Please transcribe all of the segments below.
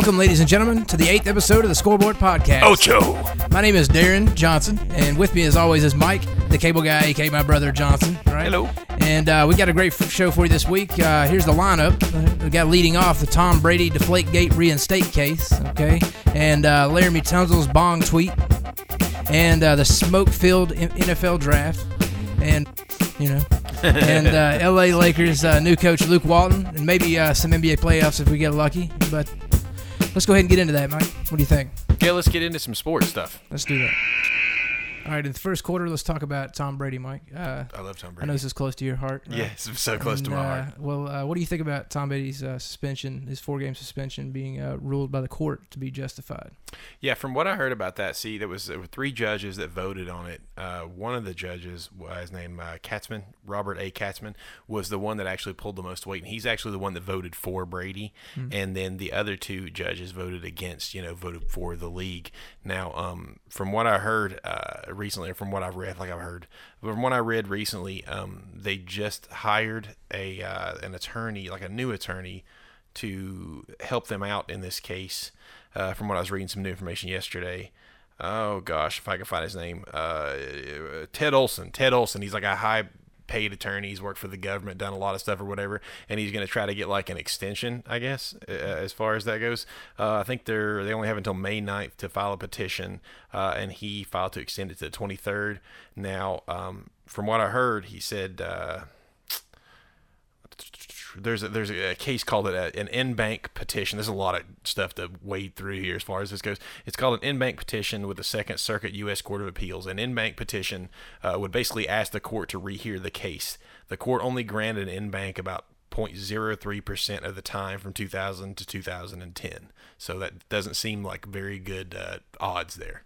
Welcome, ladies and gentlemen, to the eighth episode of the Scoreboard Podcast. Ocho. My name is Darren Johnson, and with me, as always, is Mike, the cable guy, aka my brother Johnson. Right? Hello. And uh, we got a great f- show for you this week. Uh, here's the lineup. Uh, we got leading off the Tom Brady Deflategate reinstate case, okay, and uh, Laremy Tunsil's bong tweet, and uh, the smoke-filled NFL draft, and you know, and uh, L.A. Lakers uh, new coach Luke Walton, and maybe uh, some NBA playoffs if we get lucky. But let's go ahead and get into that, Mike. What do you think? Okay, let's get into some sports stuff. Let's do that. All right, in the first quarter, let's talk about Tom Brady, Mike. Uh, I love Tom Brady. I know this is close to your heart. right? Yes, it's so close to And, my uh, heart. Well, uh, what do you think about Tom Brady's uh, suspension, his four-game suspension, being uh, ruled by the court to be justified? Yeah, from what I heard about that, see, there was there were three judges that voted on it. Uh, one of the judges, uh, his name uh, Katzmann, Robert A. Katzmann, was the one that actually pulled the most weight, and he's actually the one that voted for Brady. And then the other two judges voted against, you know, voted for the league. Now, um, from what I heard uh, recently, from what I've read, like I've heard, but from what I read recently, um, they just hired a uh, an attorney, like a new attorney, to help them out in this case. Uh, from what I was reading some new information yesterday. Oh gosh, if I can find his name, uh, Ted Olson. Ted Olson. He's like a high paid attorneys, worked for the government, done a lot of stuff or whatever, and he's going to try to get like an extension, I guess, uh, as far as that goes. Uh, I think they're they only have until May 9th to file a petition, uh, and he filed to extend it to the 23rd. Now, um, from what I heard, he said. There's a, there's a case called it an en banc petition. There's a lot of stuff to wade through here as far as this goes. It's called an en banc petition with the Second Circuit U.S. Court of Appeals. An en banc petition uh, would basically ask the court to rehear the case. The court only granted an en banc about 0.03% of the time from 2000 to 2010. So that doesn't seem like very good uh, odds there.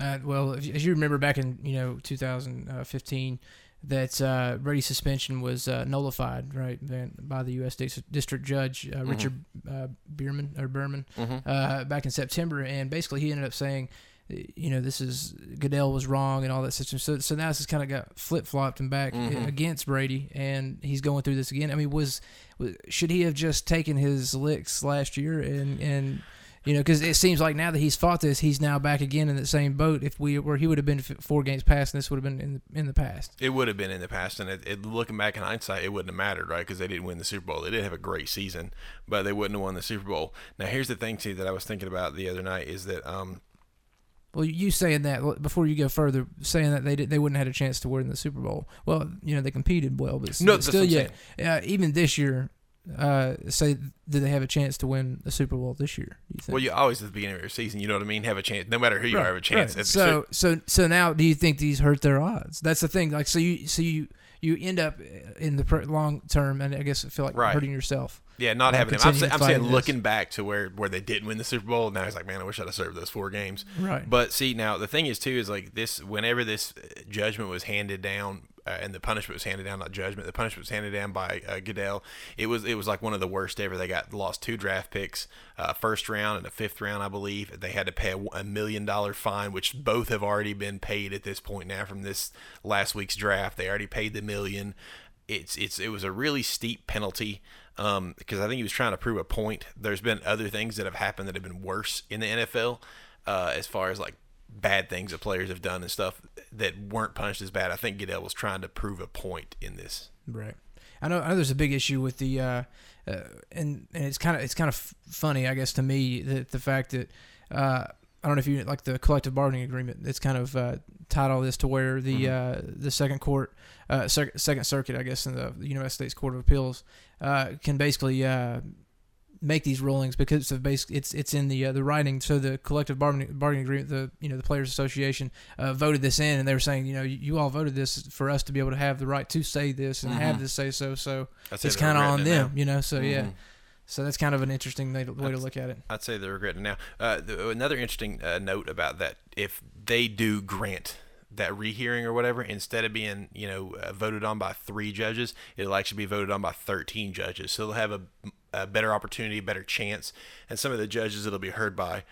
Uh, well, as you remember back in you know 2015, that uh, Brady's suspension was uh, nullified, right, by the U.S. District Judge uh, Richard uh, Bierman or Berman uh, back in September, and basically he ended up saying, you know, this is Goodell was wrong and all that system. So, so now this has kind of got flip flopped and back against Brady, and he's going through this again. I mean, was, was should he have just taken his licks last year and and you know, because it seems like now that he's fought this, he's now back again in the same boat. If we where he would have been four games past, and this would have been in the, in the past. It would have been in the past, and it, it, looking back in hindsight, it wouldn't have mattered, right? Because they didn't win the Super Bowl. They did have a great season, but they wouldn't have won the Super Bowl. Now, here's the thing, too, that I was thinking about the other night is that um, Well, you saying that before you go further, saying that they did, they wouldn't have had a chance to win the Super Bowl. Well, you know they competed well, but No, still, yet uh, even this year, uh, say did they have a chance to win the Super Bowl this year? You think? well, you always at the beginning of your season, you know what I mean, have a chance. No matter who you Right, are, have a chance. right. So so so now, do you think these hurt their odds? That's the thing. Like so you so you you end up in the long term, and I guess I feel like Right. hurting yourself. Yeah, not having him. I'm, say, I'm saying this. looking back to where where they didn't win the Super Bowl. Now he's like, man, I wish I'd have served those four games. Right. But see, now the thing is too is like this. Whenever this judgment was handed down. Uh, and the punishment was handed down, not judgment. The punishment was handed down by uh, Goodell. It was it was like one of the worst ever. They got lost two draft picks, uh, first round and a fifth round, I believe. They had to pay a, million dollar fine, which both have already been paid at this point now from this last week's draft. They already paid the million it's it's it was a really steep penalty um, because I think he was trying to prove a point. There's been other things that have happened that have been worse in the NFL uh, as far as like bad things that players have done and stuff that weren't punished as bad. I think Goodell was trying to prove a point in this. Right. I know. I know. There's a big issue with the, uh, uh, and and it's kind of it's kind of funny, I guess, to me that the fact that uh, I don't know if you like the collective bargaining agreement. It's kind of uh, tied all this to where the uh, the second court, uh, sec- second circuit, I guess, in the United States Court of Appeals, uh, can basically. Make these rulings because of basic it's it's in the uh, the writing so the collective bargaining, bargaining agreement the you know the players association uh, voted this in and they were saying you know you, you all voted this for us to be able to have the right to say this and have this say so so it's kind of on them now. you know so yeah Mhm. so that's kind of an interesting way to, way to look at it I'd say they're regretting now. Uh, the, another interesting uh, note about that: if they do grant that rehearing or whatever, instead of being you know uh, voted on by three judges, it'll actually be voted on by thirteen judges. So they'll have a, a better opportunity, better chance, and some of the judges it'll be heard by,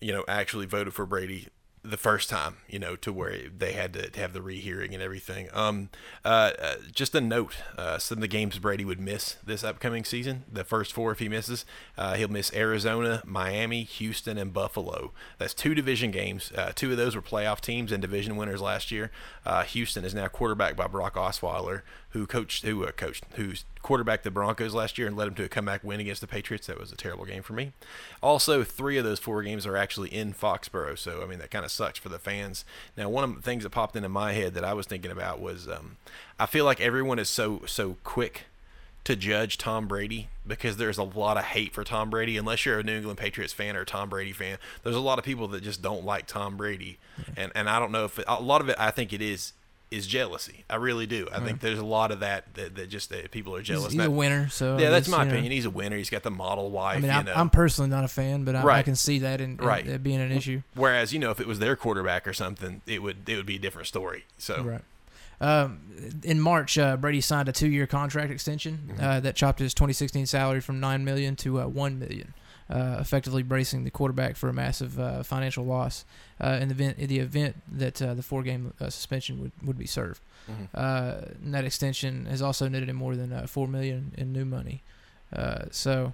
you know, actually voted for Brady the first time, you know, to where they had to have the rehearing and everything. Um, uh, uh, just a note: uh, some of the games Brady would miss this upcoming season. The first four, if he misses, uh, he'll miss Arizona, Miami, Houston, and Buffalo. That's two division games. Uh, two of those were playoff teams and division winners last year. Houston is now quarterbacked by Brock Osweiler, who coached, who coached, who's quarterbacked the Broncos last year and led them to a comeback win against the Patriots. That was a terrible game for me. Also, three of those four games are actually in Foxborough, so I mean that kind of sucks for the fans. Now, one of the things that popped into my head that I was thinking about was um, I feel like everyone is so so quick to judge Tom Brady because there's a lot of hate for Tom Brady. Unless you're a New England Patriots fan or a Tom Brady fan, there's a lot of people that just don't like Tom Brady, and and I don't know if it, a lot of it I think it is is jealousy. I really do. I think there's a lot of that that, that just that people are jealous. he's a winner, so yeah, that's guess, my you know. opinion. He's a winner. He's got the model wife. I mean, you I'm, know. I'm personally not a fan, but I, I can see that in, in Right. it being an issue. Whereas you know if it was their quarterback or something, it would it would be a different story. So Right. Um, in March, uh, Brady signed a two-year contract extension Mm-hmm. uh, that chopped his 2016 salary from nine million to uh, one million, uh, effectively bracing the quarterback for a massive uh, financial loss uh, in the event in the event that uh, the four-game uh, suspension would, would be served. Mhm. Uh, and that extension has also netted him more than uh, four million in new money. Uh, so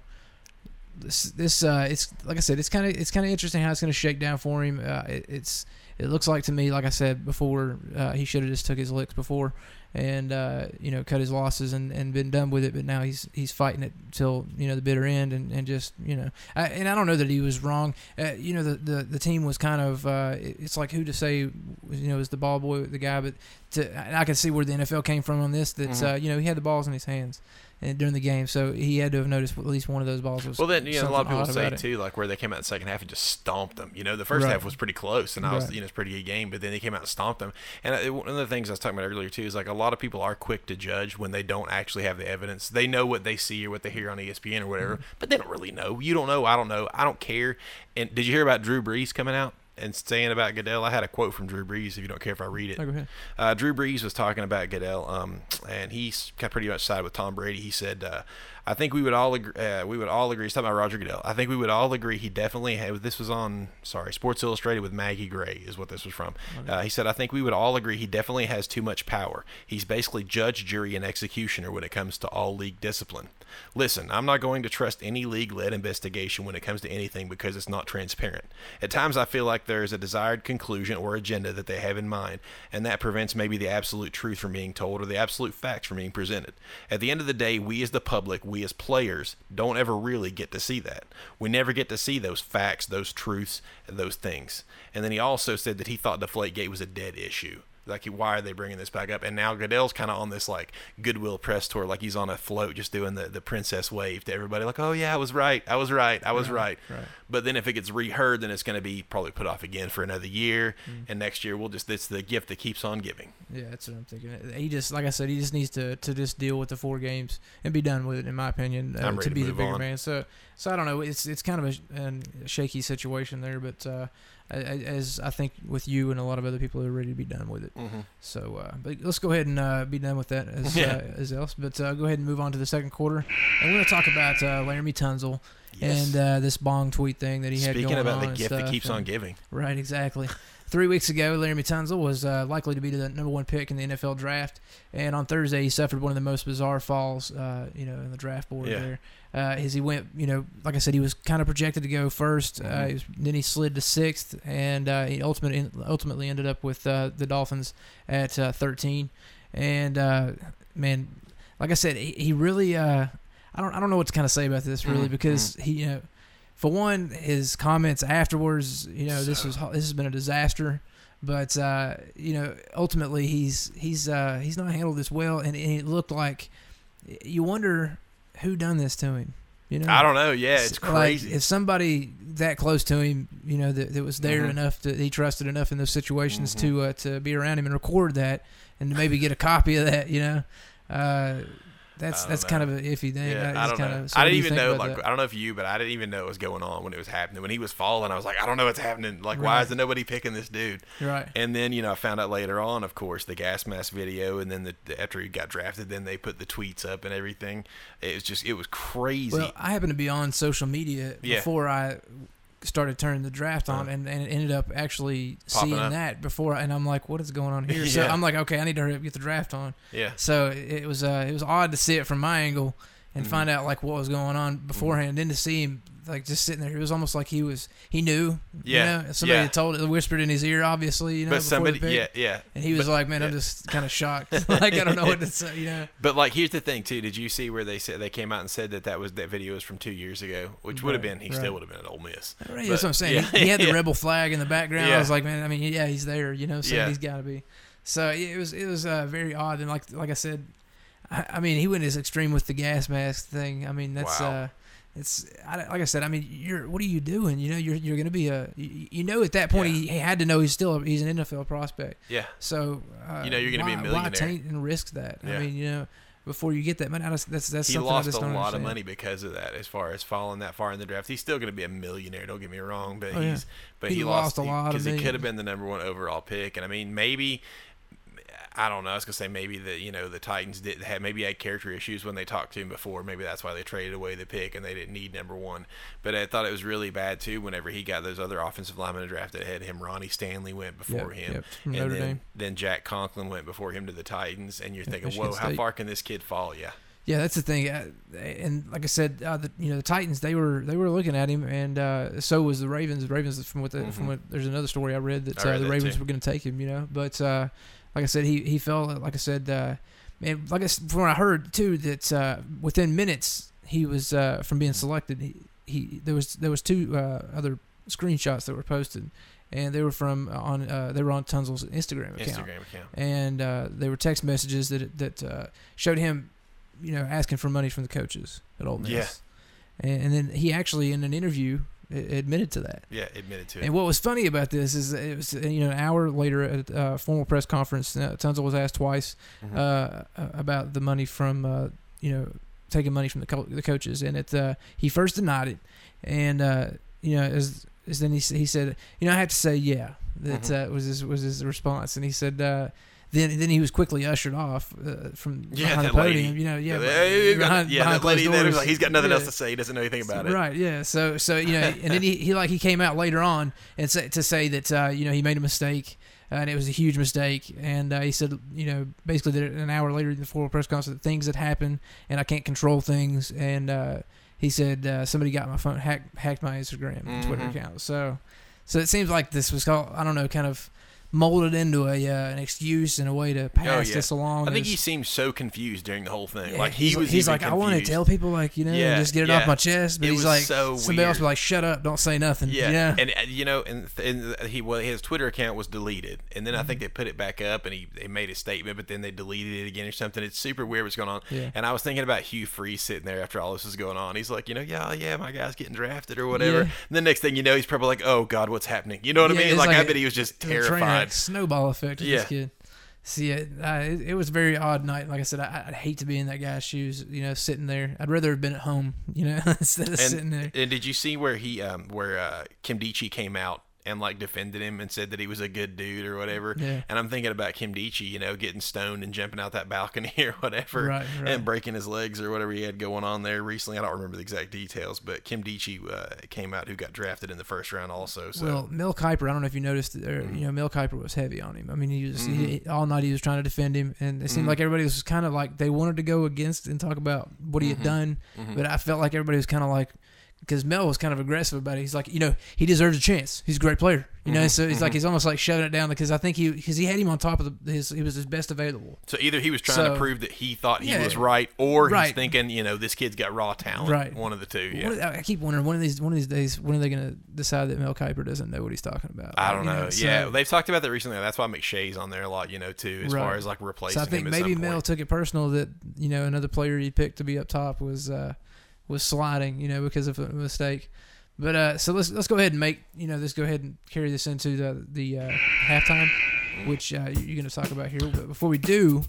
this this uh, it's like I said, it's kind of it's kind of interesting how it's going to shake down for him. Uh, it, it's it looks like to me, like I said before, uh, he should have just took his licks before, and uh, you know cut his losses and, and been done with it. But now he's he's fighting it till you know the bitter end, and, and just you know, I, and I don't know that he was wrong. Uh, you know, the, the the team was kind of uh, it's like who to say, you know, is the ball boy the guy, but to, and I can see where the NFL came from on this. That Mhm. uh, you know he had the balls in his hands. And during the game, so he had to have noticed at least one of those balls was. Well, then you know a lot of people say too, like where they came out in the second half and just stomped them. You know, the first Right. half was pretty close, and I was Right. you know it's a pretty good game, but then they came out and stomped them. And uh, one of the things I was talking about earlier too is like a lot of people are quick to judge when they don't actually have the evidence. They know what they see or what they hear on ESPN or whatever, Mm-hmm. but they don't really know. You don't know. I don't know. I don't care. And did you hear about Drew Brees coming out? And saying about Goodell, I had a quote from Drew Brees. If you don't care if I read it, Oh, go ahead. uh, Drew Brees was talking about Goodell, um, and he's kind of pretty much sided with Tom Brady. He said, uh, "I think we would all agree. Uh, we would all agree." He's talking about Roger Goodell. I think we would all agree he definitely had. This was on sorry Sports Illustrated with Maggie Gray is what this was from. Uh, he said, "I think we would all agree he definitely has too much power. He's basically judge, jury, and executioner when it comes to all league discipline. Listen, I'm not going to trust any league-led investigation when it comes to anything because it's not transparent. At times, I feel like there is a desired conclusion or agenda that they have in mind, and that prevents maybe the absolute truth from being told or the absolute facts from being presented. At the end of the day, we as the public, we as players, don't ever really get to see that. We never get to see those facts, those truths, those things. And then he also said that he thought Deflategate was a dead issue. Like, why are they bringing this back up? And now Goodell's kind of on this like goodwill press tour, like he's on a float, just doing the, the princess wave to everybody, like, "Oh yeah, I was right, I was right, I was right." right. But then if it gets reheard, then it's going to be probably put off again for another year, Mm. and next year we'll just it's the gift that keeps on giving. Yeah, that's what I'm thinking. He just, like I said, he just needs to, to just deal with the four games and be done with it. In my opinion, uh, to be the bigger on. man. So, so I don't know. It's it's kind of a, a shaky situation there, but uh, as I think with you and a lot of other people are ready to be done with it. Mm-hmm. So, uh, but let's go ahead and uh, be done with that as Yeah. uh, as else. But uh, go ahead and move on to the second quarter, and we're going to talk about uh, Laremy Tunsil Yes. and uh, this bong tweet thing that he had Speaking about on the and gift that keeps on giving, Right, exactly. Three weeks ago, Laremy Tunsil was uh, likely to be the number one pick in the NFL draft, and on Thursday he suffered one of the most bizarre falls, uh, you know, in the draft board Yeah. there. Uh, as he went, you know, like I said, he was kind of projected to go 1st Uh, Mhm. he was, then he slid to sixth, and uh, he ultimately ultimately ended up with uh, the Dolphins at uh, 13. And uh, man, like I said, he, he really, uh, I don't, I don't know what to kind of say about this really Mhm, because he, you know, for one, his comments afterwards, you know, this was this has been a disaster. But uh, you know, ultimately, he's he's uh, he's not handled this well, and, and it looked like you wonder who done this to him. You know, I don't know. Yeah, it's Like, crazy. if somebody that close to him, you know, that, that was there Mhm. enough that he trusted enough in those situations Mhm. to uh, to be around him and record that, and to maybe get a copy of that, you know, uh, that's that's know. kind of an iffy thing. Yeah, I don't know. so I didn't even know. Like, that? I don't know if you, but I didn't even know what was going on when it was happening. When he was falling, I was like, I don't know what's happening. Like, why is there nobody picking this dude? right. And then you know, I found out later on, of course, the gas mask video, and then the, the after he got drafted, then they put the tweets up and everything. It was just, it was crazy. Well, I happened to be on social media Yeah. before I started turning the draft on, and, and ended up actually Popping seeing up. that before, and I'm like, what is going on here? So Yeah. I'm like, okay, I need to hurry up get the draft on. Yeah. So it was uh, it was odd to see it from my angle and Mhm. find out like what was going on beforehand, and then to see him like just sitting there, it was almost like he was he knew. Yeah, You know? Somebody yeah. had told it, whispered in his ear, obviously. You know, But somebody, yeah, yeah. And he was But- like, "Man, I'm just kind of shocked. like I don't know what to say." You know. But like, here's the thing too. Did you see where they said they came out and said that that was that video was from two years ago, which would have been he right. still would have been at Ole Miss. Right, But- that's what I'm saying. yeah, he, he had the yeah. rebel flag in the background. I was like, man, I mean, yeah, he's there, you know, so Yeah. he's got to be. So it was it was uh, very odd, and like like I said, I, I mean, he went as extreme with the gas mask thing. I mean, that's Wow. uh, it's I, like I said. I mean, you're what are you doing? You know, you're you're going to be a you, you know at that point Yeah. he, he had to know he's still a, he's an NFL prospect. Yeah, So uh, You know you're gonna be a millionaire. Why taint and risk that? Yeah. I mean, you know, before you get that money, I just, that's that's he something I lost just a lot of money because of that. As far as falling that far in the draft, he's still going to be a millionaire. Don't get me wrong, but Oh, yeah. he's but He he, lost a lot because he could have been the number one overall pick. And I mean, maybe I don't know. I was gonna say maybe the you know the Titans did have maybe had character issues when they talked to him before. Maybe that's why they traded away the pick and they didn't need number one. But I thought it was really bad too. Whenever he got those other offensive linemen drafted ahead of him, Ronnie Stanley went before Yep, him, yep, and Notre then, Dame. then Jack Conklin went before him to the Titans. And you're thinking, Michigan whoa, how far can this kid fall? Yeah, Yeah, that's the thing, uh, and like I said, uh, the, you know the Titans they were they were looking at him, and uh, so was the Ravens. The Ravens from what the, from Mhm. what there's another story I read that I uh, read the that Ravens too. were going to take him. You know, but uh, like I said, he he fell. Like I said, uh, man, like I from what I heard too, that uh, within minutes he was uh, from being selected. He, he there was there was two uh, other screenshots that were posted, and they were from uh, on uh, they were on Tunsil's Instagram account Instagram account. and uh, they were text messages that that uh, showed him, you know, asking for money from the coaches at Ole Miss. Yeah. And, and then he actually, in an interview, admitted to that. Yeah, admitted to it. And what was funny about this is it was you know an hour later at a formal press conference, uh, Tunsil was asked twice Mhm. uh, about the money from uh, you know taking money from the co- the coaches, and it uh, he first denied it, and uh, you know as, as then he he said you know I have to say yeah that Mhm. uh, was his was his response, and he said. Then, then he was quickly ushered off uh, from Yeah, behind the that lady. podium. You know, yeah, yeah, behind, yeah, behind lady doors. like, he's got nothing Yeah. else to say. He doesn't know anything about it. Right. Yeah. So so you know, and then he, he like he came out later on and say, to say that uh, you know he made a mistake. Uh, and it was a huge mistake, and uh, he said, you know, basically that an hour later in the formal press conference, things had happened, and I can't control things, and uh, he said uh, somebody got my phone, hacked, hacked my Instagram and Twitter account. So, so it seems like this was called, I don't know, kind of molded into a uh, an excuse and a way to pass Oh, yeah. this along. I think he seemed so confused during the whole thing. yeah, like he he's, was. he's like, I want to tell people, like you know, Yeah, just get it off my chest. But It he's like, so somebody else weird. was like, shut up, don't say nothing. Yeah, yeah, and uh, you know, and, and he well, his Twitter account was deleted, and then I Mm-hmm. think they put it back up, and he they made a statement, but then they deleted it again or something. It's super weird what's going on. And I was thinking about Hugh Freeze sitting there after all this was going on. He's like, you know, yeah, yeah, my guy's getting drafted or whatever. And the next thing you know, he's probably like, oh God, what's happening? You know what I mean? Like, like I bet he was just It was a train terrified. Wreck, snowball effect with Yeah. this kid. See, it, uh, it, it was a very odd night. Like I said, I, I'd hate to be in that guy's shoes. You know, sitting there. I'd rather have been at home. You know, instead of sitting there. And, and did you see where he, um, where uh, Nkemdiche came out and like defended him and said that he was a good dude or whatever? Yeah. And I'm thinking about Nkemdiche, you know, getting stoned and jumping out that balcony or whatever, Right, right. and breaking his legs or whatever he had going on there recently. I don't remember the exact details, but Nkemdiche uh, came out who got drafted in the first round also. So Well, Mel Kiper, I don't know if you noticed, or, Mhm. you know, Mel Kiper was heavy on him. I mean, he was Mm-hmm. he, all night he was trying to defend him, and it seemed Mhm. like everybody was kind of like they wanted to go against and talk about what he had Mhm. done, Mhm. but I felt like everybody was kind of like because Mel was kind of aggressive about it. He's like, you know, he deserves a chance. He's a great player, you know. Mhm, So he's like, mhm. he's almost like shoving it down because I think he because he had him on top of the, his he was his best available. So either he was trying So- to prove that he thought he Yeah. was right, or he's thinking, you know, this kid's got raw talent. Right. One of the two. Yeah. I keep wondering one of these one of these days when are they going to decide that Mel Kiper doesn't know what he's talking about? I don't know. so- yeah, they've talked about that recently. That's why McShay's on there a lot, you know, too, as far as like replacing So I think him. Maybe Mel point. took it personal that you know another player he picked to be up top was uh, was sliding, you know, because of a mistake. But uh, so let's let's go ahead and make you know let's go ahead and carry this into the the uh, halftime, which uh, you're going to talk about here. But before we do,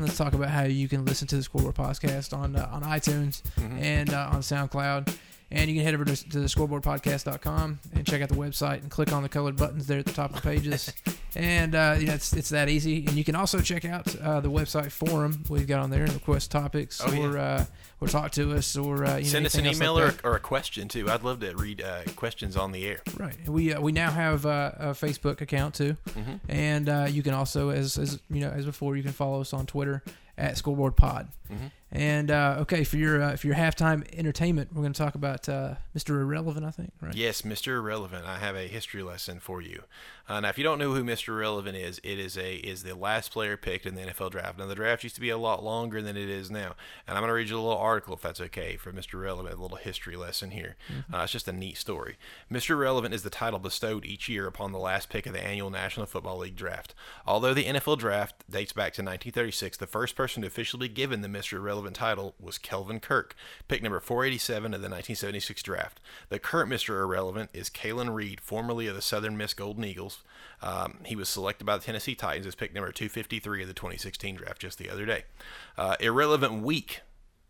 let's talk about how you can listen to the Scoreboard podcast on uh, on iTunes Mhm. and uh, on SoundCloud. And you can head over to, to the scoreboardpodcast.com and check out the website and click on the colored buttons there at the top of the pages. And uh, yeah, it's it's that easy. And you can also check out uh, the website forum we've got on there and request topics Oh, yeah. or uh, or talk to us or uh, you know, Send us an email like or, or a question too. I'd love to read uh, questions on the air. right. We uh, we now have uh, a Facebook account too, Mm-hmm. and uh, you can also as as you know as before you can follow us on Twitter at Scoreboard Pod. Mhm. And uh, okay, for your uh, for your halftime entertainment, we're going to talk about uh, Mr. Irrelevant, I think. Right. Yes, Mr. Irrelevant. I have a history lesson for you. Uh, now, if you don't know who Mr. Irrelevant is, it is a is the last player picked in the NFL draft. Now, the draft used to be a lot longer than it is now, and I'm going to read you a little article, if that's okay, for Mr. Irrelevant. A little history lesson here. Uh, it's just a neat story. Mr. Irrelevant is the title bestowed each year upon the last pick of the annual National Football League draft. Although the NFL draft dates back to 1936, the first person to officially be given the Mr. Irrelevant title was Kelvin Kirk, pick number 487 of the 1976 draft. The current Mr. Irrelevant is Kalan Reed, formerly of the Southern Miss Golden Eagles. Um, he was selected by the Tennessee Titans as pick number 253 of the 2016 draft just the other day. Uh, Irrelevant Week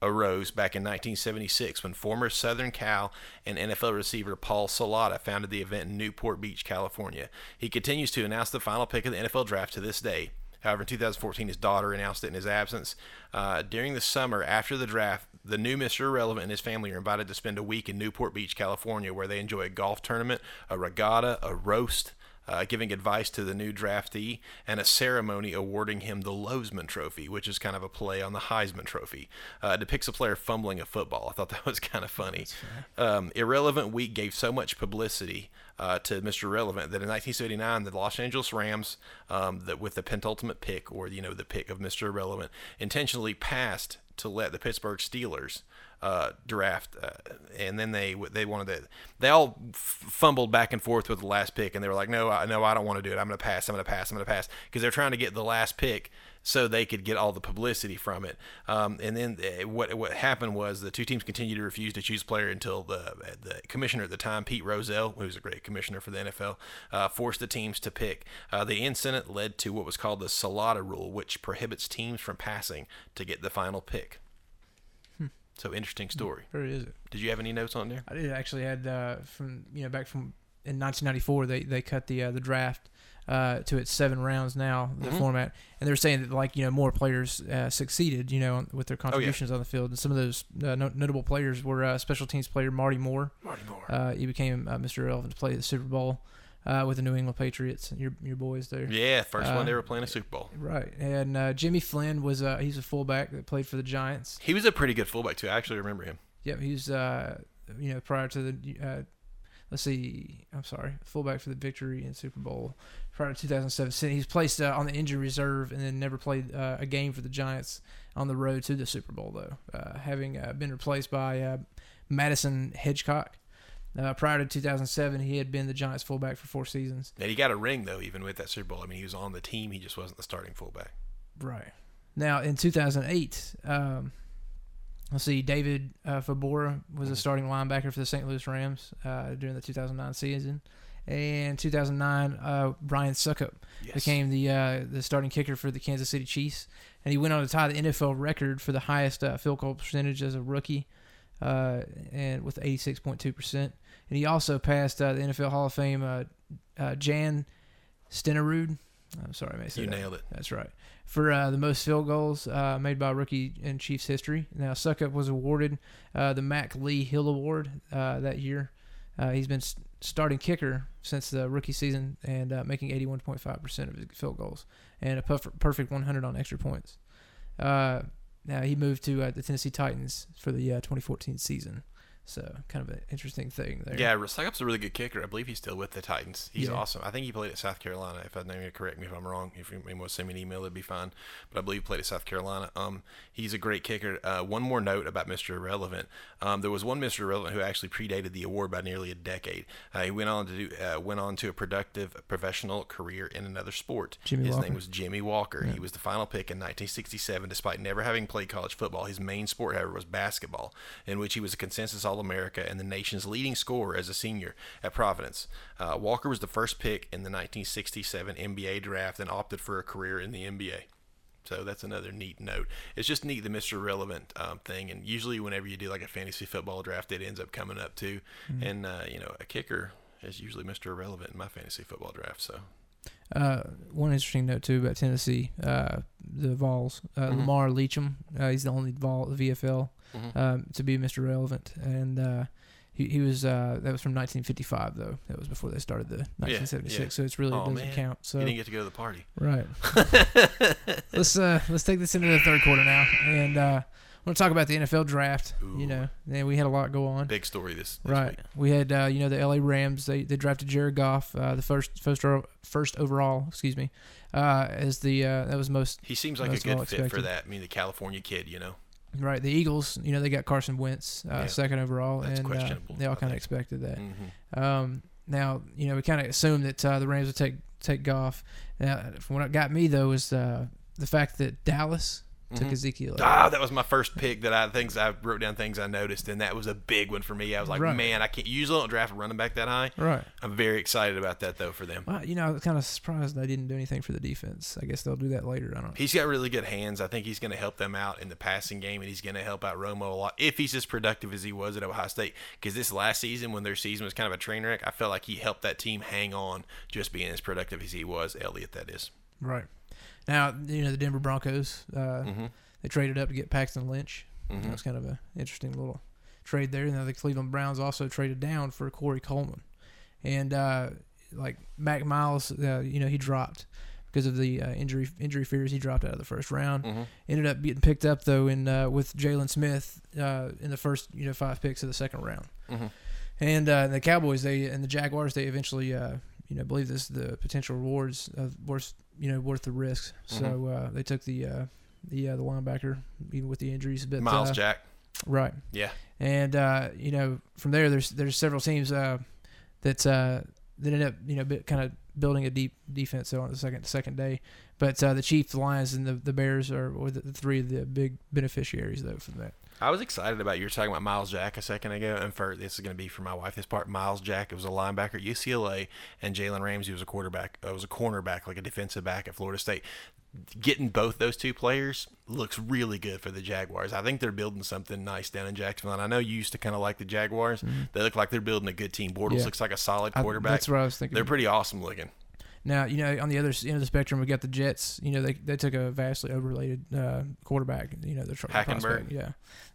arose back in 1976 when former Southern Cal and NFL receiver Paul Salata founded the event in Newport Beach, California. He continues to announce the final pick of the NFL draft to this day. However, in 2014, his daughter announced it in his absence. Uh, during the summer after the draft, the new Mr. Irrelevant and his family are invited to spend a week in Newport Beach, California, where they enjoy a golf tournament, a regatta, a roast, uh, giving advice to the new draftee, and a ceremony awarding him the Lowsman Trophy, which is kind of a play on the Heisman Trophy. Uh, it depicts a player fumbling a football. I thought that was kind of funny. Um, Irrelevant Week gave so much publicity uh, to Mr. Irrelevant that in 1979, the Los Angeles Rams, um, that with the penultimate pick, or you know the pick of Mr. Irrelevant, intentionally passed to let the Pittsburgh Steelers uh, draft, uh, and then they they wanted to. They all f- fumbled back and forth with the last pick, and they were like, "No, I, no, I don't want to do it. I'm going to pass. I'm going to pass. I'm going to pass," because they're trying to get the last pick so they could get all the publicity from it. Um, and then uh, what what happened was the two teams continued to refuse to choose a player until the the commissioner at the time, Pete Rozelle, who was a great commissioner for the NFL, uh, forced the teams to pick. Uh, the incident led to what was called the Salata rule, which prohibits teams from passing to get the final pick. So interesting story. Where is it? Did you have any notes on there? I did actually had uh, from you know back from in 1994 they they cut the uh, the draft uh, to its seven rounds now the Mhm. format and they're saying that like you know more players uh, succeeded you know with their contributions on the field and some of those uh, no- notable players were uh, special teams player Marty Moore Marty Moore. uh, he became uh, Mr. Irrelevant to play the Super Bowl uh, with the New England Patriots your your boys there yeah, first uh, one they were playing a Super Bowl. right and uh, Jimmy Finn was uh, he's a fullback that played for the Giants He was a pretty good fullback too. I actually remember him. Yep, he's uh, you know prior to the uh, let's see, I'm sorry, fullback for the victory in Super Bowl prior to 2007. He's placed uh, on the injury reserve and then never played uh, a game for the Giants on the road to the Super Bowl though, uh, having uh, been replaced by uh, Madison Hedgecock. Uh, prior to 2007, he had been the Giants fullback for four seasons. And he got a ring though, even with that Super Bowl. I mean, he was on the team. He just wasn't the starting fullback. Right. Now, in 2008, um, let's see, David uh, Vobora was a starting linebacker for the St. Louis Rams uh, during the 2009 season. And 2009, uh, Brian Succop Yes. became the uh, the starting kicker for the Kansas City Chiefs, and he went on to tie the NFL record for the highest uh, field goal percentage as a rookie, uh, and with 86.2 percent. And he also passed uh, the NFL Hall of Fame uh, uh, Jan Stenerud. I'm sorry, I may say you that. nailed it. That's right. For uh, the most field goals uh, made by a rookie in Chiefs history. Now, Succop was awarded uh, the Mack Lee Hill Award uh, that year. Uh, he's been s- starting kicker since the rookie season and uh, making 81.5% of his field goals and a perf- perfect 100 on extra points. Uh, now, he moved to uh, the Tennessee Titans for the uh, 2014 season. So, kind of an interesting thing there. Yeah, Succop's a really good kicker. I believe he's still with the Titans. He's Yeah. awesome. I think he played at South Carolina. If I name it, correct me if I'm wrong. If you want to send me an email, it'd be fine. But I believe he played at South Carolina. Um, he's a great kicker. Uh, one more note about Mr. Irrelevant. Um, there was one Mr. Irrelevant who actually predated the award by nearly a decade. Uh, he went on to do uh, went on to a productive professional career in another sport. Jimmy His Walker. name was Jimmy Walker. He was the final pick in 1967, despite never having played college football. His main sport, however, was basketball, in which he was a consensus All America and the nation's leading scorer as a senior at Providence. Uh, Walker was the first pick in the 1967 NBA draft and opted for a career in the NBA. So that's another neat note. It's just neat the Mr. Relevant um, thing, and usually whenever you do like a fantasy football draft, it ends up coming up too. And uh, you know, a kicker is usually Mr. Irrelevant in my fantasy football draft. So Uh, one interesting note too about Tennessee, uh, the Vols, uh, Mhm. Lamar Leacham. Uh, he's the only Vol VFL Mhm. um, to be Mr. Relevant, and uh, he he was uh, that was from 1955 though. That was before they started the 1976, yeah. so it's really Aw, doesn't man. count. So you didn't get to go to the party. right, let's uh let's take this into the third quarter now, and uh, want to talk about the NFL draft. Ooh. You know, and we had a lot go on. Big story this, this Right. week. We had uh, you know the LA Rams. They they drafted Jared Goff, uh, the first first first overall, excuse me, uh, as the uh, that was most He seems like a good fit for that. I mean, the California kid, you know. right. The Eagles, you know, they got Carson Wentz, uh, Yeah. second overall, That's and uh, they all kind of expected that. hmm Um, now you know we kind of assumed that uh, the Rams would take take Goff. Now, from what got me though is uh, the fact that Dallas took Mhm. Ezekiel. Ah, that was my first pick that I things I wrote down things I noticed, and that was a big one for me. I was like, Right. man, I can't usually don't draft a running back that high. Right. I'm very excited about that though for them. Well, you know, I was kind of surprised they didn't do anything for the defense. I guess they'll do that later. I don't know. He's got really good hands. I think he's going to help them out in the passing game, and he's going to help out Romo a lot if he's as productive as he was at Ohio State. Because this last season, when their season was kind of a train wreck, I felt like he helped that team hang on, just being as productive as he was. Elliott, that is. Right. Now, you know, the Denver Broncos, uh, Mhm. they traded up to get Paxton Lynch. Mhm. That was kind of an interesting little trade there. Now, the Cleveland Browns also traded down for Corey Coleman. And, uh, like, Mac Myles, uh, you know, he dropped because of the uh, injury injury fears. He dropped out of the first round. Mhm. Ended up getting picked up, though, in uh, with Jaylon Smith uh, in the first, you know, five picks of the second round. Mhm. And uh, the Cowboys, they and the Jaguars, they eventually, uh, you know, believe this the potential rewards of worth, you know, worth the risks. So Mm-hmm. uh, they took the uh, the uh, the linebacker, even with the injuries. But Myles uh, Jack. right? Yeah. And uh, you know, from there, there's there's several teams uh, that uh, that ended up, you know, kind of building a deep defense on the second second day. But uh, the Chiefs, the Lions, and the, the Bears are the, the three of the big beneficiaries though from that. I was excited about you were talking about Myles Jack a second ago, and for this is going to be for my wife. This part, Myles Jack, it was a linebacker at UCLA, and Jalen Ramsey was a quarterback. It was a cornerback, like a defensive back at Florida State. Getting both those two players looks really good for the Jaguars. I think they're building something nice down in Jacksonville. And I know you used to kind of like the Jaguars. They look like they're building a good team. Bortles Mm-hmm. Yeah. looks like a solid I- quarterback. that's what I was thinking. they're pretty awesome looking. Now, you know, on the other end of the spectrum, we got the Jets. You know, they, they took a vastly overrated uh, quarterback. You know, the Hackenberg? prospect, Yeah,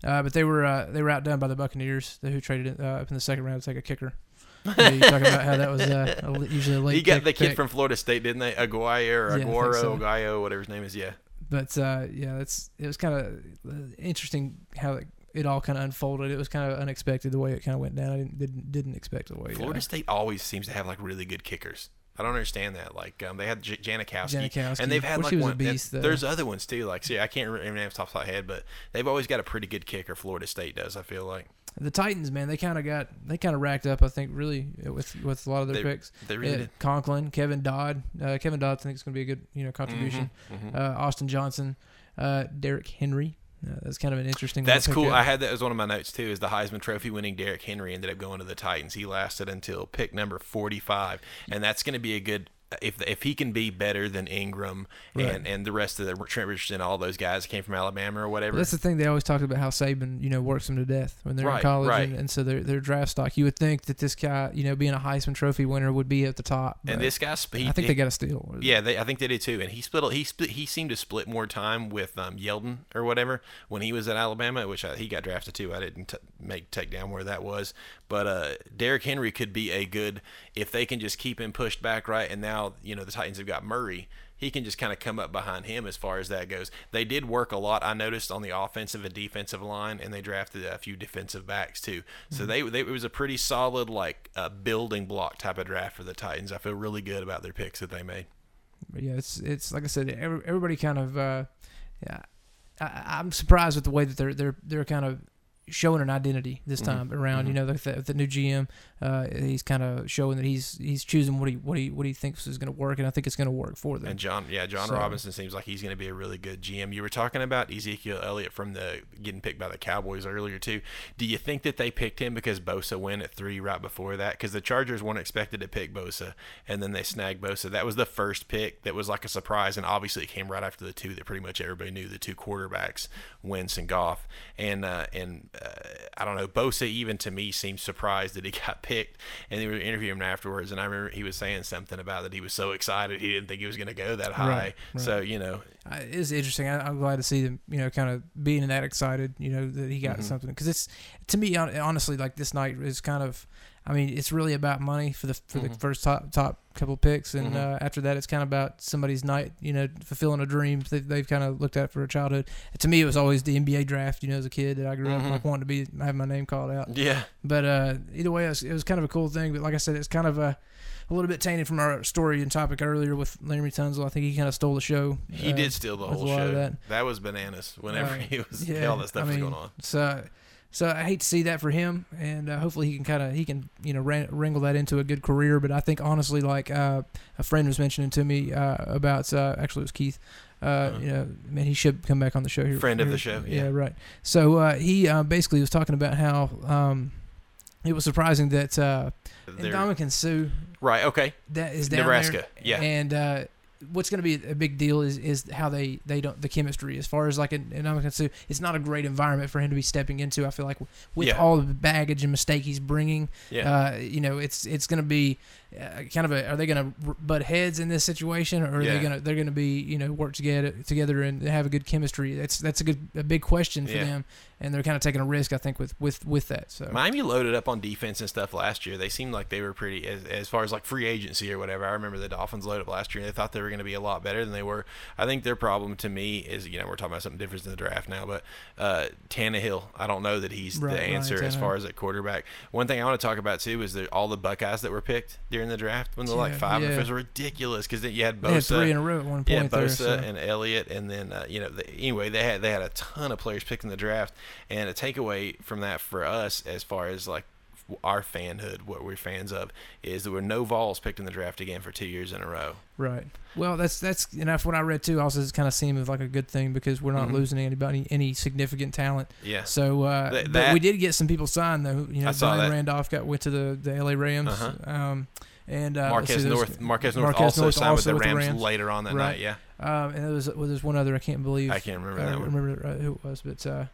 uh, but they were uh, they were outdone by the Buccaneers, who traded uh, up in the second round to take a kicker. You know, you talking about how that was uh, a, usually a late. You got the kid pick. from Florida State, didn't they? Aguayo or Yeah, Aguero, so. Aguayo, whatever his name is. Yeah. But uh, yeah, it's it was kind of interesting how it, it all kind of unfolded. It was kind of unexpected the way it kind of went down. I didn't didn't, didn't expect the way. Florida State always seems to have like really good kickers. I don't understand that. Like um, they had J- Janikowski, Janikowski. and they've had Well, like one. beast, there's other ones too. Like see, I can't remember names off the top of my head, but they've always got a pretty good kicker. Florida State does. I feel like the Titans, man, they kind of got they kind of racked up. I think really with with a lot of their They- picks. they really did. Conklin, Kevin Dodd. Uh, Kevin Dodd, I think is going to be a good you know contribution. Mhm, mhm. Uh, Austin Johnson, uh, Derrick Henry. Uh, that's kind of an interesting. That's cool. pickup. I had that as one of my notes too. Is the Heisman Trophy winning Derrick Henry ended up going to the Titans. He lasted until pick number forty-five, and that's going to be a good. If if he can be better than Ingram Right. and, and the rest of the Trent Richardson, all those guys came from Alabama or whatever. That's the thing they always talked about how Saban, you know, works them to death when they're in college, right. and, and so their their draft stock. You would think that this guy, you know, being a Heisman Trophy winner would be at the top. and this guy, he, I think he- they got a steal. Yeah, they, I think they did too. And he split. He split. He seemed to split more time with um, Yeldon or whatever when he was at Alabama, which I, he got drafted too. I didn't t- make take down where that was, but uh, Derrick Henry could be a good if they can just keep him pushed back right. And now you know the Titans have got Murray. He can just kind of come up behind him as far as that goes. They did work a lot. I noticed on the offensive and defensive line, and they drafted a few defensive backs too. So they, they it was a pretty solid like uh, building block type of draft for the Titans. I feel really good about their picks that they made. But yeah, it's it's like I said, every, everybody kind of, uh, yeah, I, I'm surprised with the way that they're they're they're kind of showing an identity this Mhm, time around. You mhm. know, the, the, the new GM, uh, he's kind of showing that he's he's choosing what he what he what he thinks is going to work, and I think it's going to work for them. And Jon, yeah, Jon So- Robinson seems like he's going to be a really good GM. You were talking about Ezekiel Elliott from the getting picked by the Cowboys earlier too. Do you think that they picked him because Bosa went at three right before that? Because the Chargers weren't expected to pick Bosa, and then they snagged Bosa. That was the first pick that was like a surprise, and obviously it came right after the two that pretty much everybody knew the two quarterbacks, Wentz and Goff. And uh, and I don't know. Bosa even to me seems surprised that he got picked, and they were interviewing him afterwards, and I remember he was saying something about that he was so excited he didn't think he was going to go that high. Right, right. So you know, it's interesting. I, I'm glad to see them, you know, kind of being that excited, you know, that he got Mhm. something. Because it's to me, honestly, like this night is kind of. I mean, it's really about money for the for the Mhm. first top top couple picks, and Mhm. uh, after that, it's kind of about somebody's night, you know, fulfilling a dream they've, they've kind of looked at for a childhood. To me, it was always the NBA draft, you know, as a kid that I grew Mhm. up like wanting to be have my name called out. yeah, But uh, either way, it was, it was kind of a cool thing. But like I said, it's kind of a, a little bit tainted from our story and topic earlier with Larry Tunsil. I think he kind of stole the show. he uh, did steal the whole a lot of show. that. That. was bananas. Whenever he was yeah, all that stuff I was going on. So, so I hate to see that for him, and uh, hopefully he can kind of he can you know wran- wrangle that into a good career. But I think honestly, like uh, a friend was mentioning to me uh, about uh, actually it was Keith. Uh, Uh-huh. You know, man, he should come back on the show here. Friend of the show, yeah, yeah. right. So uh, he uh, basically was talking about how um, it was surprising that uh, They're- Suh right. Okay. that is down Nebraska, there. yeah. And uh, what's going to be a big deal is is how they they don't the chemistry as far as like an Suh. It's not a great environment for him to be stepping into. I feel like with Yeah. all the baggage and mistake he's bringing, Yeah. uh, you know, it's it's going to be uh, kind of a. Are they going to butt heads in this situation, or are they Yeah. going to they're going to be you know work together together and have a good chemistry? That's that's a good a big question for Yeah. them, and they're kind of taking a risk, I think, with with with that. So Miami loaded up on defense and stuff last year. They seemed like they were pretty as, as far as like free agency or whatever. I remember the Dolphins loaded up last year. and They thought they were going to be a lot better than they were. I think their problem to me is you know we're talking about something different in the draft now, but uh, Tannehill. I don't know that he's Right, the answer as far as at quarterback. One thing I want to talk about too is that all the Buckeyes that were picked during the draft when they're like five, yeah. it was ridiculous because you had they had three in a row at one point. Yeah, there, Bosa so. and Elliott, and then uh, you know, the, anyway, they had they had a ton of players picked in the draft, and a takeaway from that for us, as far as like our fanhood, what we're fans of, is there were no Vols picked in the draft again for two years in a row. Right. Well, that's that's and that's what I read too. Also, it's kind of seemed like a good thing because we're not Mhm. losing anybody any significant talent. Yeah, So, uh, Th- but we did get some people signed though. You know, I saw Brian that. Randolph got went to the the LA Rams. Uh-huh. Um, and uh, Marquez see, North, Marquez North Marquez also North signed also with the with the Rams, Rams. later on that Right. night. Yeah, Um, and there was well, there's one other I can't believe. I can't remember I that don't one. remember uh, who it was, but uh,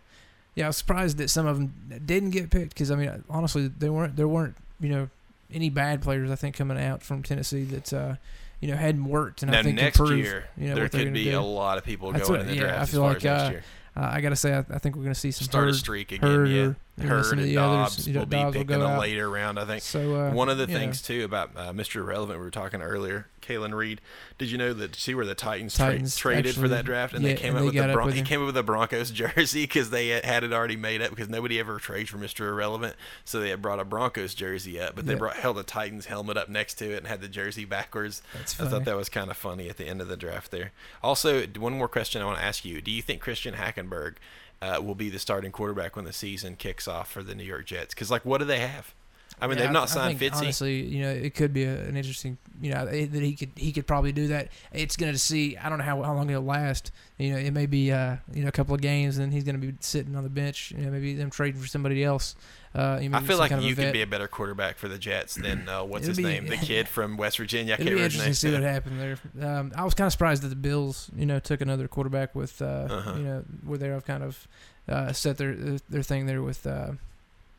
yeah, I was surprised that some of them didn't get picked because I mean, honestly, they weren't there weren't you know any bad players I think coming out from Tennessee that uh, you know hadn't worked and Now I think next improved, year you know, there could be do. a lot of people That's going what- in the yeah, draft I as feel far like, as next uh, year. Uh, I gotta say, I, I think we're gonna see some Start a streak again. Hurd yeah, or, you know, Hurd of and the others, will be Dobbs will picking go a out. later round, I think. So uh, One of the know, things too about uh, Mr. Irrelevant we were talking earlier, Kalan Reed. Did you know that? See where the Titans, tra- Titans traded for that draft, and yeah, they came and up they with the Bron- with he came up with a Broncos jersey because they had it already made up because nobody ever trades for Mr. Irrelevant, so they had brought a Broncos jersey up, but they Yeah. brought held a Titans helmet up next to it and had the jersey backwards. That's I thought that was kind of funny at the end of the draft there. Also, one more question I want to ask you: Do you think Christian Hackenberg uh, will be the starting quarterback when the season kicks off for the New York Jets? Because like, what do they have? I mean, Yeah, they've not signed think, Fitzy. Honestly, you know, it could be a, an interesting, you know, eh, that he could he could probably do that. It's going to see. I don't know how, how long it'll last. You know, it may be uh, you know a couple of games, and then he's going to be sitting on the bench. You know, maybe them trading for somebody else. Uh, I feel like kind of you could be a better quarterback for the Jets than uh, what's his be- name, the kid from West Virginia. I can't be interesting to see what happened there. Um, I was kind of surprised that the Bills, you know, took another quarterback with, uh, Uh-huh. you know, where they've kind of uh, set their their thing there with.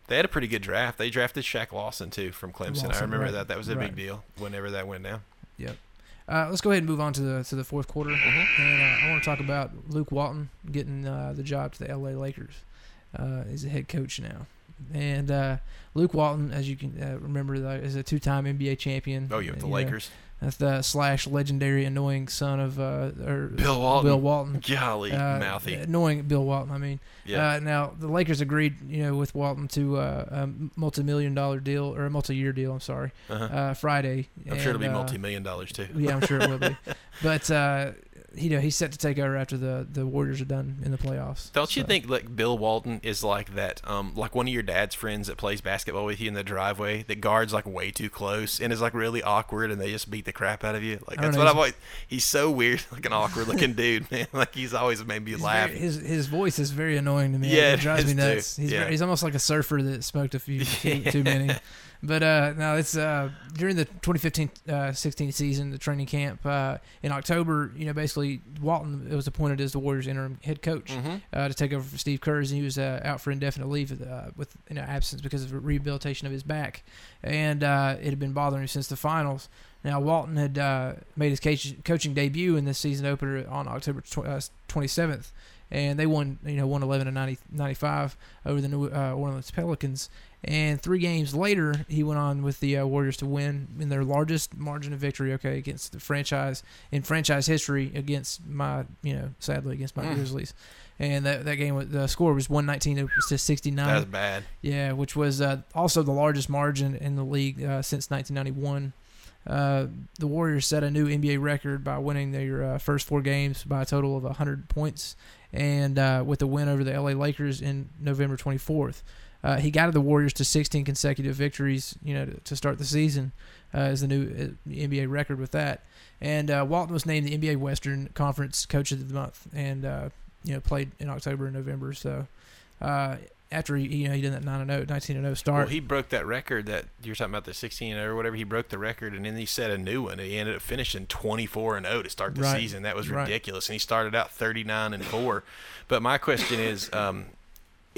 Uh, They had a pretty good draft. They drafted Shaq Lawson too from Clemson. I remember right, that. That was a right. big deal whenever that went down. Yep. Uh, let's go ahead and move on to the to the fourth quarter, Mhm. and uh, I want to talk about Luke Walton getting uh, the job to the L.A. Lakers. Uh, he's a head coach now, and uh, Luke Walton, as you can uh, remember, uh, is a two-time NBA champion. Oh, you have the know, Lakers. That's the slash legendary annoying son of uh, or Bill Walton. Bill Walton. Golly, Uh, mouthy. Annoying Bill Walton. I mean, Yeah. Uh, now the Lakers agreed, you know, with Walton to uh, a multi-million dollar deal or a multi-year deal. I'm sorry, uh-huh. uh, Friday. I'm sure it'll be uh, multi-million dollars too. Yeah, I'm sure it will be. But uh, you know, he's set to take over after the the Warriors are done in the playoffs. Don't you think like Bill Walton is like that? Um, like one of your dad's friends that plays basketball with you in the driveway that guards like way too close and is like really awkward and they just beat the crap out of you. Like that's know, what he's- I've always. He's so weird, like an awkward looking dude, man. Like he's always made me laugh. very- his his voice is very annoying to me. Yeah, it drives me is too. nuts. He's Yeah. very, he's almost like a surfer that smoked a few too, too many. But uh, no, it's uh, during the 2015-16 season, the training camp uh, in October. You know, basically actually Walton was appointed as the Warriors interim head coach Mhm. uh, to take over for Steve Kerr, and he was uh, out for indefinite leave uh, with you know, absence because of rehabilitation of his back, and uh, it had been bothering him since the finals. Now Walton had uh, made his coach- coaching debut in this season opener on October twenty seventh, and they won you know 111 to 90, 95 over the New uh, Orleans Pelicans. And three games later, he went on with the uh, Warriors to win in their largest margin of victory. Okay, against the franchise in franchise history against my you know sadly against my Mm. Grizzlies. And that, that game, the score was 119 to 69. That's bad. Yeah, which was uh, also the largest margin in the league uh, since 1991. Uh, the Warriors set a new NBA record by winning their uh, first four games by a total of 100 points, and uh, with a win over the LA Lakers in November 24th. Uh, he guided the Warriors to 16 consecutive victories, you know, to, to start the season uh, as the new uh, NBA record with that. And uh, Walton was named the NBA Western Conference Coach of the Month, and uh, you know played in October and November. So uh, after he you know he did that 9 0, 19 0 start. Well, he broke that record that you're talking about the 16 or whatever. He broke the record, and then he set a new one. He ended up finishing 24 and 0 to start the Right. season. That was Right. ridiculous. And he started out 39 and 4. But my question is, um,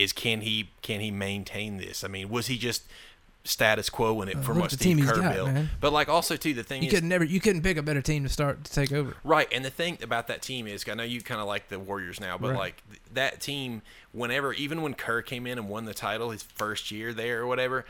is can he can he maintain this? I mean, was he just status quo in it Uh, from what Steve Kerr got, built? man. But like also too, the thing you is, could never you couldn't pick a better team to start to take over. Right, and the thing about that team is, I know you kind of like the Warriors now, but Right. like th- that team, whenever, even when Kerr came in and won the title his first year there or whatever,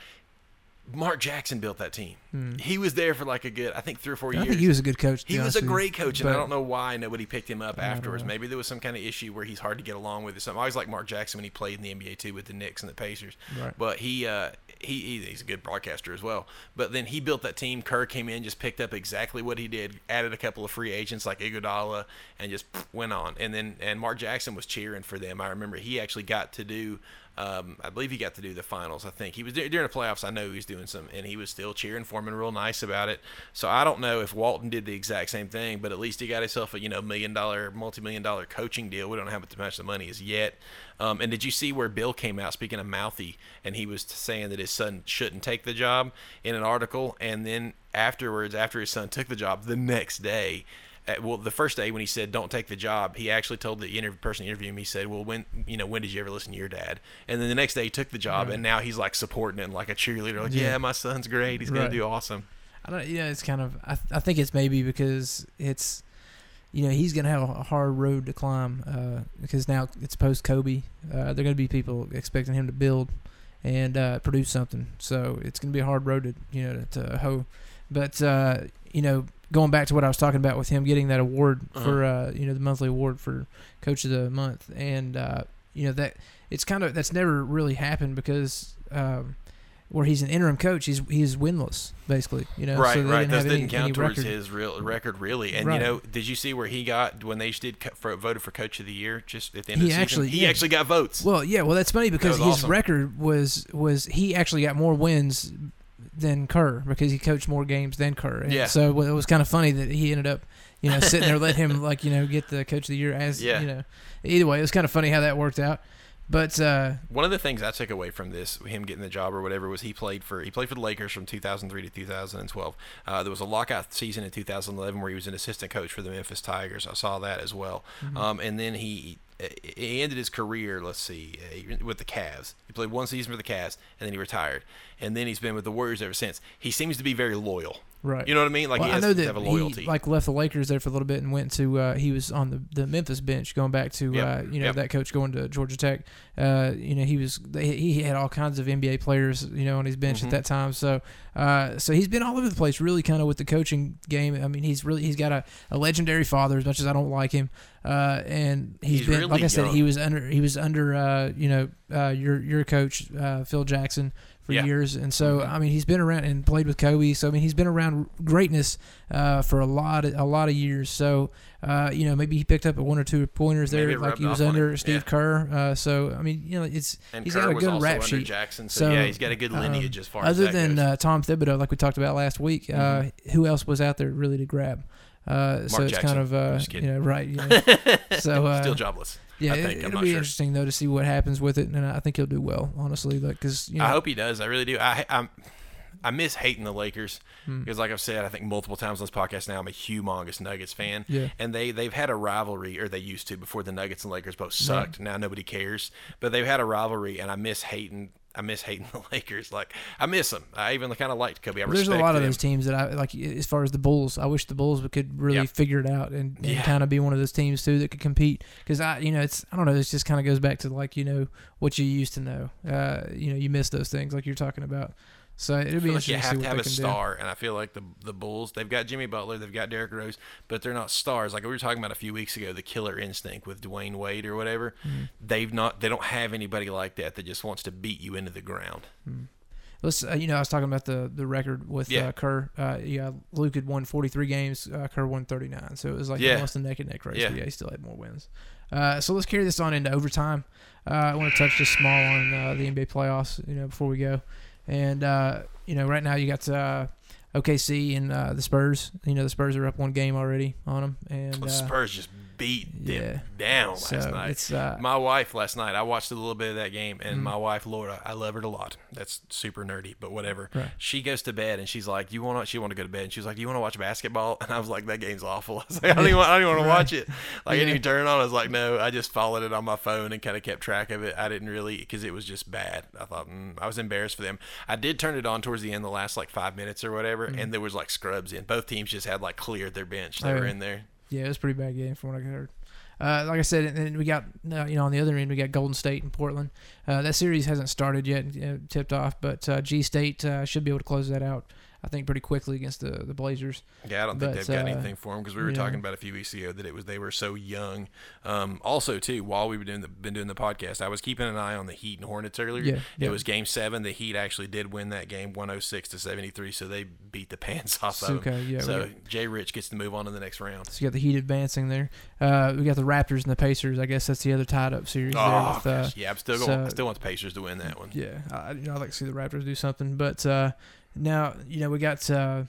Mark Jackson built that team. He was there for like a good, I think, three or four Hmm. I years. think he was a good coach. He was a great coach, and I don't know why nobody picked him up afterwards. know. Maybe there was some kind of issue where he's hard to get along with or something. I always like Mark Jackson when he played in the NBA too with the Knicks and the Pacers. Right. But he, uh, he, he he's a good broadcaster as well. But then he built that team. Kerr came in, just picked up exactly what he did, added a couple of free agents like Iguodala, and just went on. And then and Mark Jackson was cheering for them. I remember he actually got to do. Um, I believe he got to do the finals. I think he was during the playoffs. I know he was doing some, and he was still cheering for him and real nice about it. So I don't know if Walton did the exact same thing, but at least he got himself a you know million dollar, multi million dollar coaching deal. We don't have as much of the money as yet. Um, and did you see where Bill came out speaking of mouthy, and he was saying that his son shouldn't take the job in an article, and then afterwards, after his son took the job, the next day. Well, the first day when he said "Don't take the job," he actually told the interview person interviewing him. He said, "Well, when you know when did you ever listen to your dad?" And then the next day he took the job, Right. and now he's like supporting it like a cheerleader. Like, Yeah. yeah, my son's great. He's gonna do awesome. I don't. Yeah, it's kind of. I, I think it's maybe because it's, you know, he's gonna have a hard road to climb uh, because now it's post Kobe. Uh, they're gonna be people expecting him to build and uh, produce something. So it's gonna be a hard road to you know to, to hoe. But uh, you know, going back to what I was talking about with him getting that award for uh, you know the monthly award for Coach of the Month, and uh, you know that it's kind of that's never really happened because. Um, where he's an interim coach, he's he's winless basically. You know, right, so they right. didn't Those didn't count any towards record. his real record, really. And Right. you know, did you see where he got when they did co- for, voted for Coach of the Year just at the end He of the season? actually- he yeah. actually got votes. Well, yeah, well that's funny because was his awesome. record was was he actually got more wins than Kerr because he coached more games than Kerr. And Yeah. So it was kind of funny that he ended up, you know, sitting there let him like you know get the coach of the year as Yeah. you know. Either way, it was kind of funny how that worked out. But uh, One of the things I took away from this, him getting the job or whatever, was he played for he played for the Lakers from 2003 to 2012. Uh, there was a lockout season in 2011 where he was an assistant coach for the Memphis Tigers. I saw that as well. Um, and then he he ended his career. Let's see, uh, with the Cavs. He played one season for the Cavs, and then he retired. And then he's been with the Warriors ever since. He seems to be very loyal. right. You know what I mean? Like well, he I has know to that have a loyalty. he like left the Lakers there for a little bit and went to. Uh, he was on the, the Memphis bench, going back to Yep, uh, you know yep. that coach going to Georgia Tech. Uh, you know he was he had all kinds of NBA players you know on his bench Mhm. at that time. So uh, so he's been all over the place, really kind of with the coaching game. I mean he's really he's got a, a legendary father as much as I don't like him. Uh, and he's He's been really like I said young. he was under he was under uh, you know uh, your your coach uh, Phil Jackson for Yeah. years, and so Mhm. I mean he's been around and played with Kobe. So I mean he's been around greatness uh, for a lot of, a lot of years. So uh, you know maybe he picked up a one or two pointers there, like he was under. Steve Yeah. Kerr. Uh, so I mean you know it's and he's Kerr got a good rap sheet. Jackson, so, So, yeah, he's got a good um, lineage as far as other that than uh, Tom Thibodeau, like we talked about last week, uh, who else was out there really to grab? Uh, so it's Jackson. kind of uh, you know right. You know. so uh, Still jobless. yeah, I it, it'll be sure. interesting though to see what happens with it, and I think he'll do well, honestly. Like because you know, I hope he does. I really do. I, I'm. I miss hating the Lakers Hmm. because, like I've said, I think multiple times on this podcast now, I'm a humongous Nuggets fan. Yeah. And they they've had a rivalry, or they used to before the Nuggets and Lakers both sucked. Now nobody cares, but they've had a rivalry, and I miss hating. I miss hating the Lakers. Like I miss them. I even kind of liked Kobe. I There's a lot of them. those teams that I like. As far as the Bulls, I wish the Bulls could really Yeah. figure it out and, and Yeah. kind of be one of those teams too that could compete. Because I, you know, it's I don't know. It just kind of goes back to like you know what you used to know. Uh, you know, you miss those things like you're talking about. So it'd I be like interesting you to have what to have a star, and I feel like the the Bulls they've got Jimmy Butler, they've got Derrick Rose, but they're not stars. Like we were talking about a few weeks ago, the killer instinct with Dwyane Wade or whatever. Mm-hmm. They've not, they don't have anybody like that that just wants to beat you into the ground. do. Let's, uh, you know, I was talking about the the record with Yeah. uh, Kerr. Uh, yeah, Luke had won 43 games. Uh, Kerr won 39. So it was like Yeah. almost a neck and neck race. Yeah. But yeah, he still had more wins. Uh, so let's carry this on into overtime. Uh, I want to touch just small on uh, the NBA playoffs. You know, before we go, and uh, you know, right now you got uh, OKC and uh, the Spurs. You know, the Spurs are up one game already on them, and The uh, Spurs just beat yeah. them down last so night. uh, My wife last night, I watched a little bit of that game, and Mhm. my wife Laura, I love her a lot. That's super nerdy, but whatever. Right. She goes to bed and she's like, "You want to?" She want to go to bed, and she's like, "Do you want to watch basketball?" And I was like, "That game's awful." I was like, "I don't even, want- I don't even want Right. to watch it." Like, I didn't even turn it on. I was like, "No." I just followed it on my phone and kind of kept track of it. I didn't really because it was just bad. I thought mm, I was embarrassed for them. I did turn it on towards the end, the last like five minutes or whatever, and there was like scrubs in. Both teams just had like cleared their bench. They Mm-hmm. Oh, were in there. Yeah, it was a pretty bad game from what I heard. Uh, like I said, and then we got uh, you know on the other end we got Golden State and Portland. Uh, that series hasn't started yet, tipped off, but uh, G State uh, should be able to close that out. I think pretty quickly against the the Blazers. Yeah, I don't think But, they've got uh, anything for them because we were you talking about a few weeks ago that it was they were so young. Um, also, too, while we were doing the, been doing the podcast, I was keeping an eye on the Heat and Hornets earlier. Yeah, yeah. It was Game Seven. The Heat actually did win that game, one hundred six to seventy three. So they beat the pants off of them. Okay, yeah. so got- Jay Rich gets to move on to the next round. So you got the Heat advancing there. Uh, we got the Raptors and the Pacers. I guess that's the other tied up series there. Oh, With, uh, yeah, I'm still going. I still want the Pacers to win that one. yeah, I, you know, I'd like to see the Raptors do something. But uh, now, you know, we got. Uh,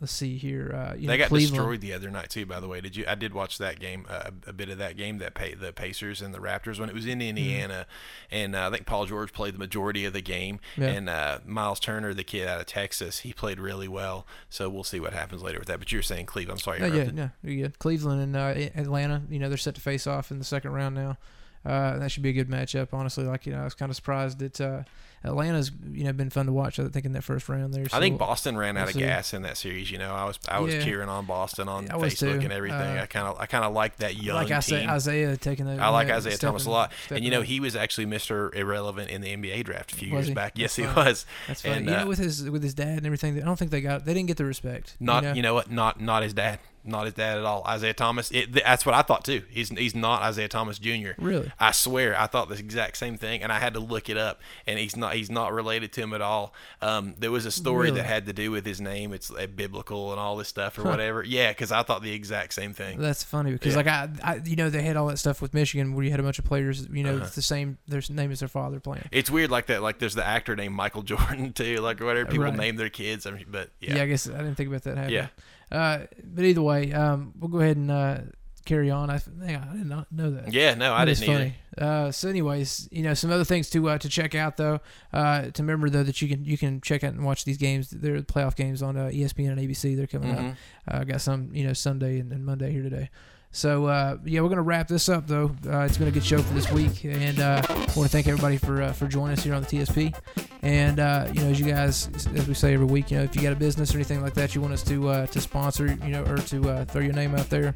let's see here. Uh, you They know, got Cleveland. destroyed the other night too. By the way, did you? I did watch that game, uh, a bit of that game that pay, the Pacers and the Raptors when it was in Mm-hmm. Indiana, and uh, I think Paul George played the majority of the game, Yeah. and uh, Miles Turner, the kid out of Texas, he played really well. So we'll see what happens later with that. But you're saying Cleveland? I'm sorry, No, yeah, no, you're. Cleveland and uh, Atlanta, you know, they're set to face off in the second round now. Uh, that should be a good matchup, honestly. Like, you know, I was kind of surprised that uh, Atlanta's, you know, been fun to watch. I think in that first round there. I think Boston ran out we'll of see. gas in that series. You know, I was I was Yeah. cheering on Boston on I Facebook too. and everything. Uh, I kind of I kind of like that young like Isaiah, team. Isaiah taking the. I like you Isaiah Thomas a lot, and you know he was actually Mr. Irrelevant in the NBA draft a few Was years he? back. Yes, he was. That's funny. and, you know, with his with his dad and everything, I don't think they got. They didn't get the respect. Not you you know? know, what? Not not his dad. Not his dad at all. Isaiah Thomas. It, that's what I thought too. He's he's not Isaiah Thomas Jr. Really? I swear, I thought the exact same thing, and I had to look it up. And he's not he's not related to him at all. Um, there was a story Really? that had to do with his name. It's uh, biblical and all this stuff or whatever. Yeah, because I thought the exact same thing. That's funny because Yeah. like I, I, you know, they had all that stuff with Michigan where you had a bunch of players, you know, Uh-huh. it's the same their name as their father playing. It's weird like that. Like there's the actor named Michael Jordan too. Like whatever people Right. name their kids. I mean, but Yeah. yeah. I guess I didn't think about that happening. Yeah. Uh, but either way, um, we'll go ahead and uh, carry on. I, on, I did not know that. Yeah, no, I That is didn't either. funny. Uh, so, anyways, you know, some other things to uh, to check out though. Uh, to remember though that you can you can check out and watch these games. They're playoff games on uh, ESPN and ABC. They're coming Mhm. up. Uh, got some you know Sunday and, and Monday here today. So uh, yeah, we're gonna wrap this up though. Uh, it's been a good show for this week, and uh, I want to thank everybody for uh, for joining us here on the TSP. And uh, you know, as you guys, as we say every week, you know, if you got a business or anything like that, you want us to uh, to sponsor, you know, or to throw your name out there,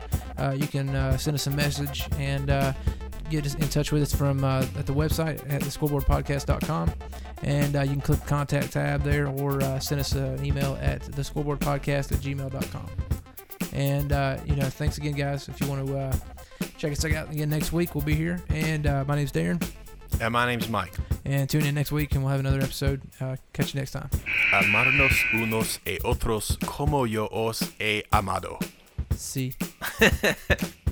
you can send us a message and get in touch with us from uh, at the website at thescoreboardpodcast.com. And uh, you can click the contact tab there or uh, send us an email at thescoreboardpodcast at gmail.com. And, uh, you know, thanks again, guys. If you want to uh, check us out again next week, we'll be here. And uh, my name's Darren. And my name's Mike. And tune in next week, and we'll have another episode. Uh, catch you next time. Amarnos unos e otros como yo os he amado. See.